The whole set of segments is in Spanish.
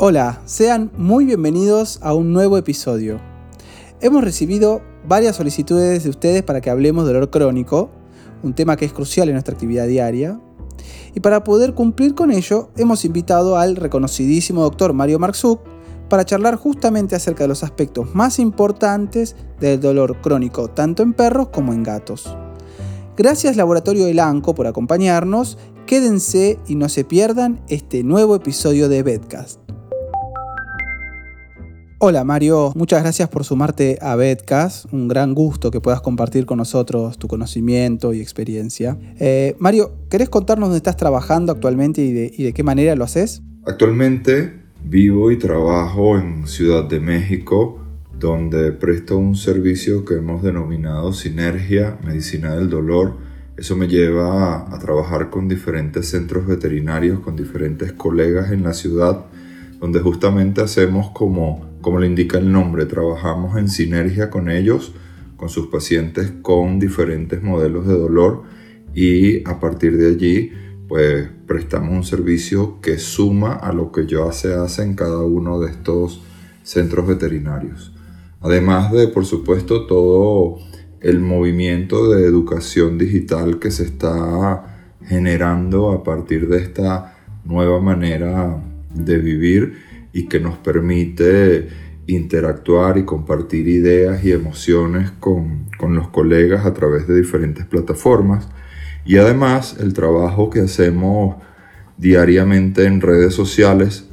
Hola, sean muy bienvenidos a un nuevo episodio. Hemos recibido varias solicitudes de ustedes para que hablemos de dolor crónico, un tema que es crucial en nuestra actividad diaria. Y para poder cumplir con ello, hemos invitado al reconocidísimo doctor Mario Marxuk para charlar justamente acerca de los aspectos más importantes del dolor crónico, tanto en perros como en gatos. Gracias Laboratorio Elanco por acompañarnos, quédense y no se pierdan este nuevo episodio de Bedcast. Hola Mario, muchas gracias por sumarte a Bedcast. Un gran gusto que puedas compartir con nosotros tu conocimiento y experiencia. Eh, Mario, ¿querés contarnos dónde estás trabajando actualmente y de, y de qué manera lo haces? Actualmente vivo y trabajo en Ciudad de México, donde presto un servicio que hemos denominado Sinergia Medicina del Dolor. Eso me lleva a, a trabajar con diferentes centros veterinarios, con diferentes colegas en la ciudad, donde justamente hacemos como como le indica el nombre, trabajamos en sinergia con ellos, con sus pacientes con diferentes modelos de dolor y a partir de allí pues prestamos un servicio que suma a lo que ya se hace en cada uno de estos centros veterinarios. Además de, por supuesto, todo el movimiento de educación digital que se está generando a partir de esta nueva manera de vivir y que nos permite interactuar y compartir ideas y emociones con, los colegas a través de diferentes plataformas. Y además el trabajo que hacemos diariamente en redes sociales,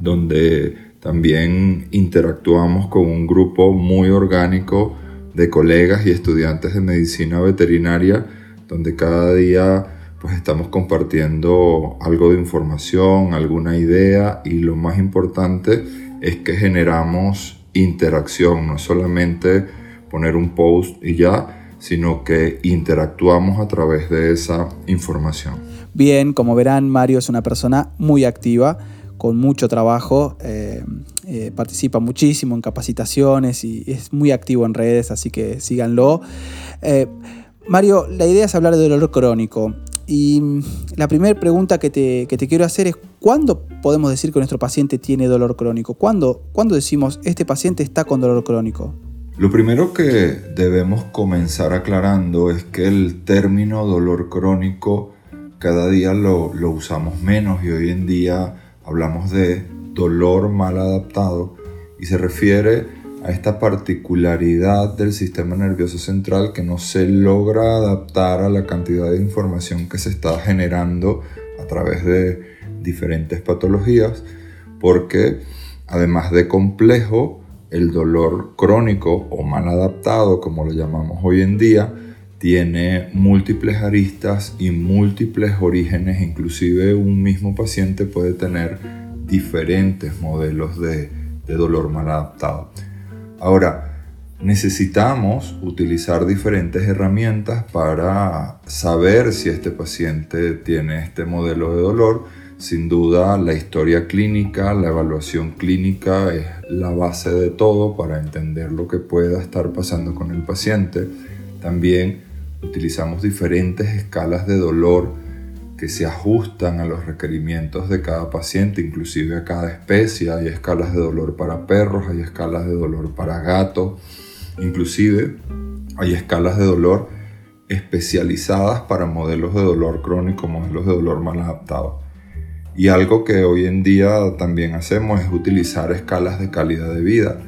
donde también interactuamos con un grupo muy orgánico de colegas y estudiantes de medicina veterinaria, donde cada día pues estamos compartiendo algo de información, alguna idea y lo más importante es que generamos interacción, no solamente poner un post y ya, sino que interactuamos a través de esa información. Bien, como verán, Mario es una persona muy activa, con mucho trabajo, eh, eh, participa muchísimo en capacitaciones y es muy activo en redes, así que síganlo. Eh, Mario, la idea es hablar de dolor crónico. Y mm, la primera pregunta que te, quiero hacer es, ¿cuándo podemos decir que nuestro paciente tiene dolor crónico? ¿Cuándo, ¿Cuándo decimos, este paciente está con dolor crónico? Lo primero que debemos comenzar aclarando es que el término dolor crónico cada día lo, lo usamos menos y hoy en día hablamos de dolor mal adaptado y se refiere a esta particularidad del sistema nervioso central que no se logra adaptar a la cantidad de información que se está generando a través de diferentes patologías, porque además de complejo, el dolor crónico o mal adaptado, como lo llamamos hoy en día, tiene múltiples aristas y múltiples orígenes, inclusive un mismo paciente puede tener diferentes modelos de, de dolor mal adaptado. Ahora, necesitamos utilizar diferentes herramientas para saber si este paciente tiene este modelo de dolor. Sin duda, la historia clínica, la evaluación clínica es la base de todo para entender lo que pueda estar pasando con el paciente. También utilizamos diferentes escalas de dolor se ajustan a los requerimientos de cada paciente, inclusive a cada especie. Hay escalas de dolor para perros, hay escalas de dolor para gatos, inclusive hay escalas de dolor especializadas para modelos de dolor crónico, modelos de dolor mal adaptado. Y algo que hoy en día también hacemos es utilizar escalas de calidad de vida.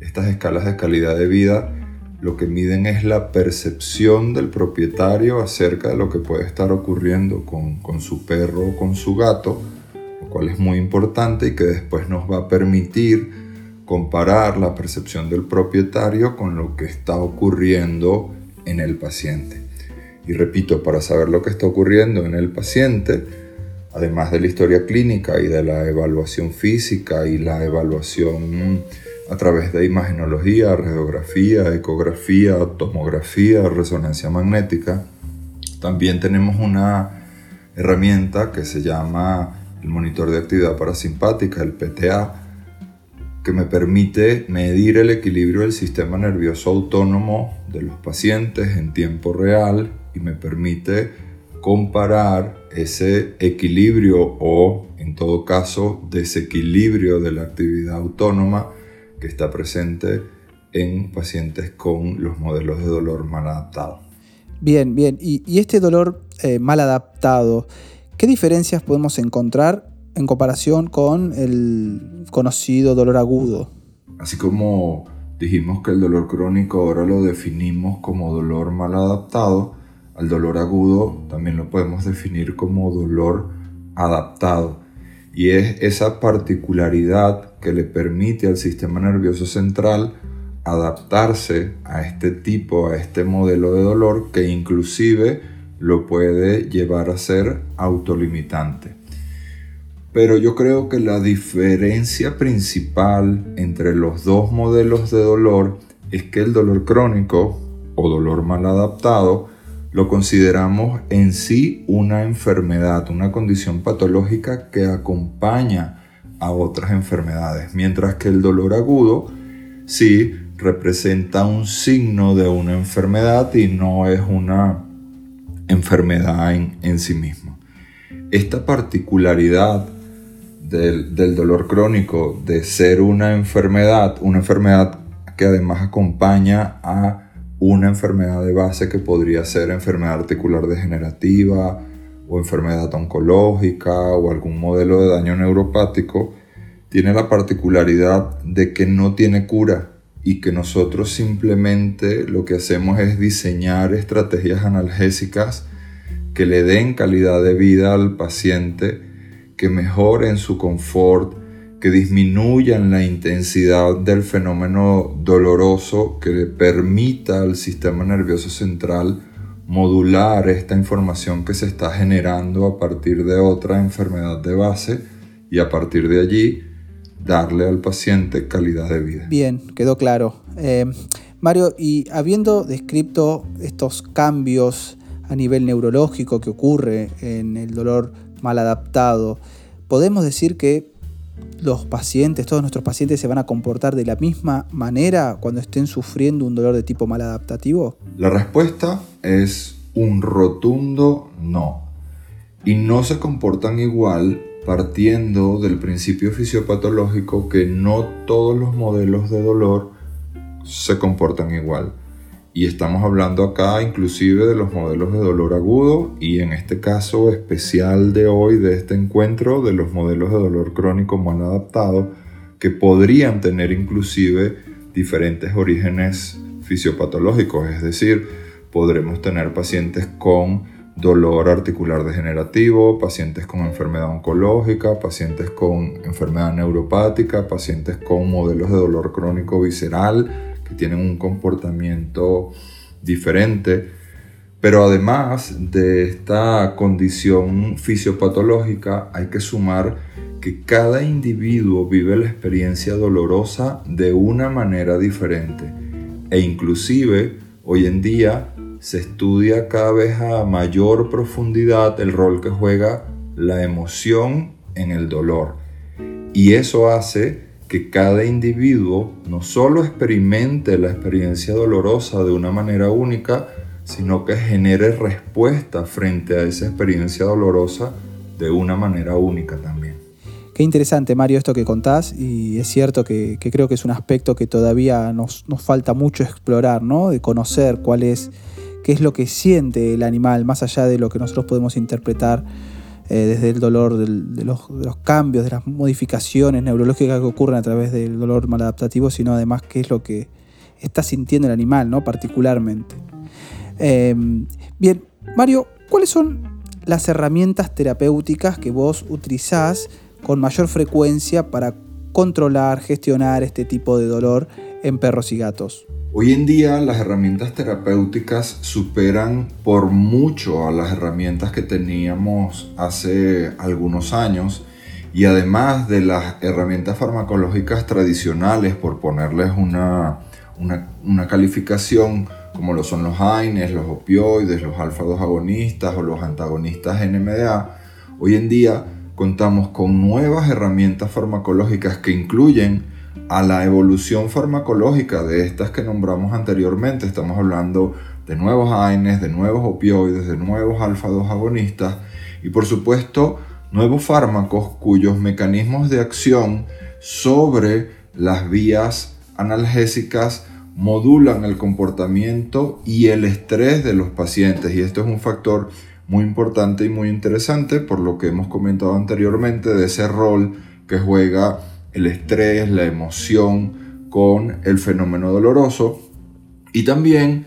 Estas escalas de calidad de vida lo que miden es la percepción del propietario acerca de lo que puede estar ocurriendo con, su perro o con su gato, lo cual es muy importante y que después nos va a permitir comparar la percepción del propietario con lo que está ocurriendo en el paciente. Y repito, para saber lo que está ocurriendo en el paciente, además de la historia clínica y de la evaluación física y la evaluación a través de imagenología, radiografía, ecografía, tomografía, resonancia magnética. También tenemos una herramienta que se llama el monitor de actividad parasimpática, el PTA, que me permite medir el equilibrio del sistema nervioso autónomo de los pacientes en tiempo real y me permite comparar ese equilibrio o en todo caso, desequilibrio de la actividad autónoma que está presente en pacientes con los modelos de dolor mal adaptado. Bien, bien. Y, este dolor eh, mal adaptado, ¿qué diferencias podemos encontrar en comparación con el conocido dolor agudo? Así como dijimos que el dolor crónico ahora lo definimos como dolor mal adaptado, al dolor agudo también lo podemos definir como dolor adaptado. Y es esa particularidad que le permite al sistema nervioso central adaptarse a este tipo, a este modelo de dolor que inclusive lo puede llevar a ser autolimitante. Pero yo creo que la diferencia principal entre los dos modelos de dolor es que el dolor crónico o dolor mal adaptado lo consideramos en sí una enfermedad, una condición patológica que acompaña a otras enfermedades, mientras que el dolor agudo sí representa un signo de una enfermedad y no es una enfermedad en, en sí misma. Esta particularidad del, dolor crónico, de ser una enfermedad, una enfermedad que además acompaña a una enfermedad de base que podría ser enfermedad articular degenerativa o enfermedad oncológica o algún modelo de daño neuropático, tiene la particularidad de que no tiene cura y que nosotros simplemente lo que hacemos es diseñar estrategias analgésicas que le den calidad de vida al paciente que mejoren su confort, que disminuyan la intensidad del fenómeno doloroso, que le permita al sistema nervioso central modular esta información que se está generando a partir de otra enfermedad de base y a partir de allí darle al paciente calidad de vida. Bien, quedó claro. Eh, Mario, y habiendo descrito estos cambios a nivel neurológico que ocurre en el dolor mal adaptado, ¿podemos decir que los pacientes, todos nuestros pacientes se van a comportar de la misma manera cuando estén sufriendo un dolor de tipo mal adaptativo? La respuesta es un rotundo no. Y no se comportan igual partiendo del principio fisiopatológico que no todos los modelos de dolor se comportan igual. Y estamos hablando acá inclusive de los modelos de dolor agudo y en este caso especial de hoy de este encuentro de los modelos de dolor crónico mal adaptado que podrían tener inclusive diferentes orígenes fisiopatológicos, es decir, podremos tener pacientes con dolor articular degenerativo, pacientes con enfermedad oncológica, pacientes con enfermedad neuropática, pacientes con modelos de dolor crónico visceral, que tienen un comportamiento diferente. Pero además de esta condición fisiopatológica, hay que sumar que cada individuo vive la experiencia dolorosa de una manera diferente. E inclusive hoy en día se estudia cada vez a mayor profundidad el rol que juega la emoción en el dolor. Y eso hace que cada individuo no solo experimente la experiencia dolorosa de una manera única, sino que genere respuesta frente a esa experiencia dolorosa de una manera única también. Qué interesante, Mario, esto que contás, y es cierto que, creo que es un aspecto que todavía nos, nos, falta mucho explorar, ¿no? De conocer cuál es, qué es lo que siente el animal, más allá de lo que nosotros podemos interpretar eh, desde el dolor de, los, cambios, de las modificaciones neurológicas que ocurren a través del dolor maladaptativo, sino además qué es lo que está sintiendo el animal, ¿no? particularmente. Em, bien, Mario, ¿cuáles son las herramientas terapéuticas que vos utilizás con mayor frecuencia para controlar, gestionar este tipo de dolor en perros y gatos? Hoy en día las herramientas terapéuticas superan por mucho a las herramientas que teníamos hace algunos años y además de las herramientas farmacológicas tradicionales, por ponerles una, una, calificación como lo son los AINES, los opioides, los alfa-2 agonistas o los antagonistas NMDA, hoy en día contamos con nuevas herramientas farmacológicas que incluyen a la evolución farmacológica de estas que nombramos anteriormente. Estamos hablando de nuevos AINES, de nuevos opioides, de nuevos alfa-2 agonistas y por supuesto nuevos fármacos cuyos mecanismos de acción sobre las vías analgésicas modulan el comportamiento y el estrés de los pacientes. Y esto es un factor muy importante y muy interesante por lo que hemos comentado anteriormente de ese rol que juega el estrés, la emoción con el fenómeno doloroso. Y también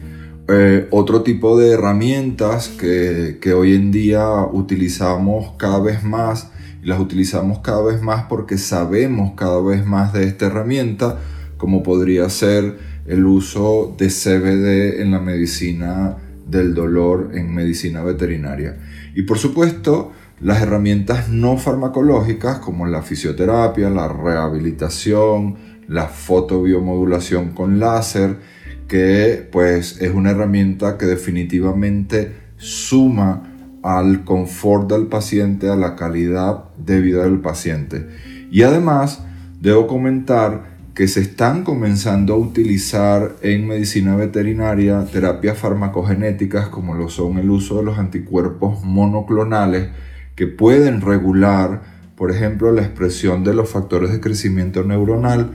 eh, otro tipo de herramientas que, que hoy en día utilizamos cada vez más y las utilizamos cada vez más porque sabemos cada vez más de esta herramienta, como podría ser el uso de CBD en la medicina del dolor en medicina veterinaria. Y por supuesto, las herramientas no farmacológicas como la fisioterapia, la rehabilitación, la fotobiomodulación con láser, que pues es una herramienta que definitivamente suma al confort del paciente, a la calidad de vida del paciente. Y además, debo comentar que se están comenzando a utilizar en medicina veterinaria terapias farmacogenéticas como lo son el uso de los anticuerpos monoclonales que pueden regular, por ejemplo, la expresión de los factores de crecimiento neuronal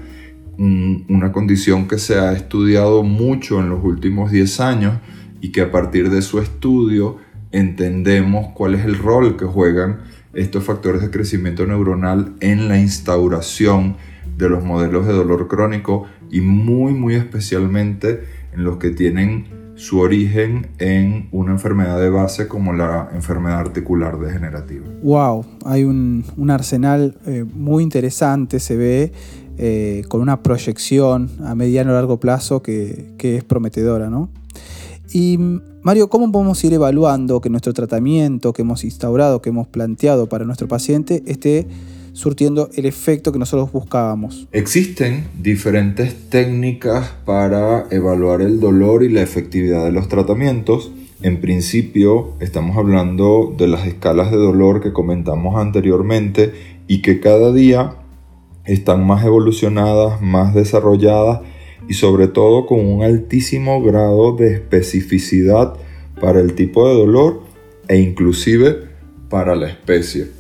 una condición que se ha estudiado mucho en los últimos 10 años y que a partir de su estudio entendemos cuál es el rol que juegan estos factores de crecimiento neuronal en la instauración de los modelos de dolor crónico y muy muy especialmente en los que tienen su origen en una enfermedad de base como la enfermedad articular degenerativa. Wow, hay un, arsenal eh, muy interesante, se ve eh, con una proyección a mediano o largo plazo que, es prometedora, ¿no? Y Mario, ¿cómo podemos ir evaluando que nuestro tratamiento que hemos instaurado, que hemos planteado para nuestro paciente, esté surtiendo el efecto que nosotros buscábamos? Existen diferentes técnicas para evaluar el dolor y la efectividad de los tratamientos. En principio, estamos hablando de las escalas de dolor que comentamos anteriormente y que cada día están más evolucionadas, más desarrolladas y sobre todo con un altísimo grado de especificidad para el tipo de dolor e inclusive para la especie.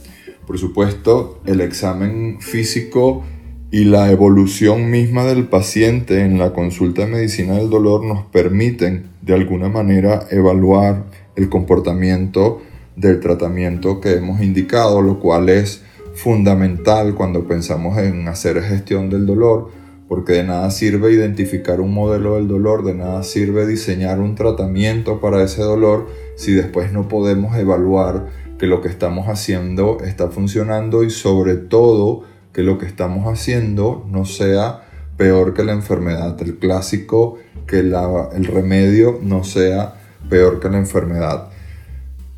Por supuesto, el examen físico y la evolución misma del paciente en la consulta de medicina del dolor nos permiten de alguna manera evaluar el comportamiento del tratamiento que hemos indicado, lo cual es fundamental cuando pensamos en hacer gestión del dolor, porque de nada sirve identificar un modelo del dolor, de nada sirve diseñar un tratamiento para ese dolor si después no podemos evaluar que lo que estamos haciendo está funcionando y sobre todo que lo que estamos haciendo no sea peor que la enfermedad. El clásico que el remedio no sea peor que la enfermedad.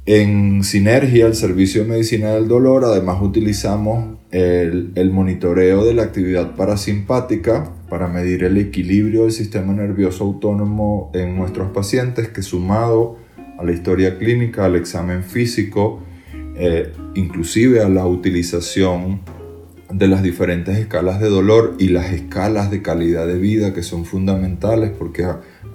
En Sinergia, el servicio de medicina del dolor, además utilizamos el, el, monitoreo de la actividad parasimpática para medir el equilibrio del sistema nervioso autónomo en nuestros pacientes, que sumado a la historia clínica, al examen físico, eh, inclusive a la utilización de las diferentes escalas de dolor y las escalas de calidad de vida que son fundamentales porque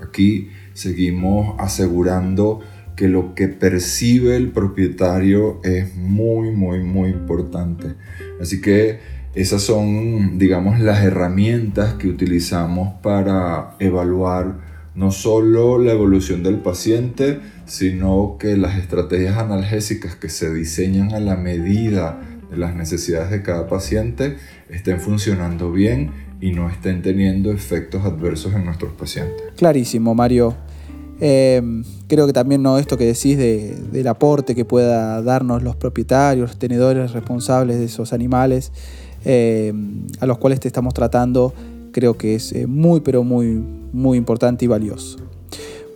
aquí seguimos asegurando que lo que percibe el propietario es muy, muy, muy importante. Así que esas son, digamos, las herramientas que utilizamos para evaluar no solo la evolución del paciente, sino que las estrategias analgésicas que se diseñan a la medida de las necesidades de cada paciente estén funcionando bien y no estén teniendo efectos adversos en nuestros pacientes. Clarísimo, Mario. Em, creo que también ¿no? esto que decís del aporte que pueda darnos los propietarios, los tenedores responsables de esos animales em, a los cuales te estamos tratando, creo que es eh, muy, pero muy, muy importante y valioso.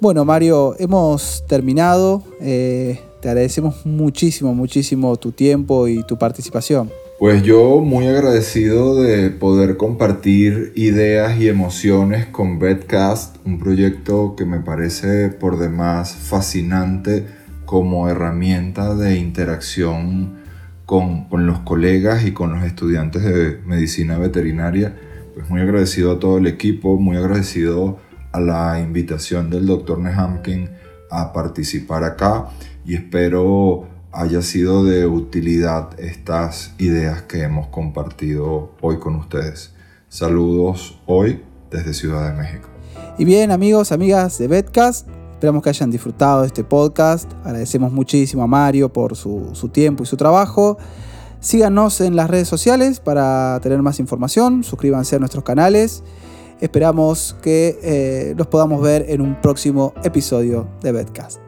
Bueno, Mario, hemos terminado. Eh, te agradecemos muchísimo, muchísimo tu tiempo y tu participación. Pues yo muy agradecido de poder compartir ideas y emociones con Bedcast, un proyecto que me parece por demás fascinante como herramienta de interacción con, los colegas y con los estudiantes de medicina veterinaria. Pues muy agradecido a todo el equipo, muy agradecido a la invitación del doctor Nehamkin a participar acá y espero haya sido de utilidad estas ideas que hemos compartido hoy con ustedes. Saludos hoy desde Ciudad de México. Y bien amigos, amigas de Betcast, esperamos que hayan disfrutado de este podcast. Agradecemos muchísimo a Mario por su, su tiempo y su trabajo. Síganos en las redes sociales para tener más información, suscríbanse a nuestros canales. Esperamos que eh, los podamos ver en un próximo episodio de Betcast.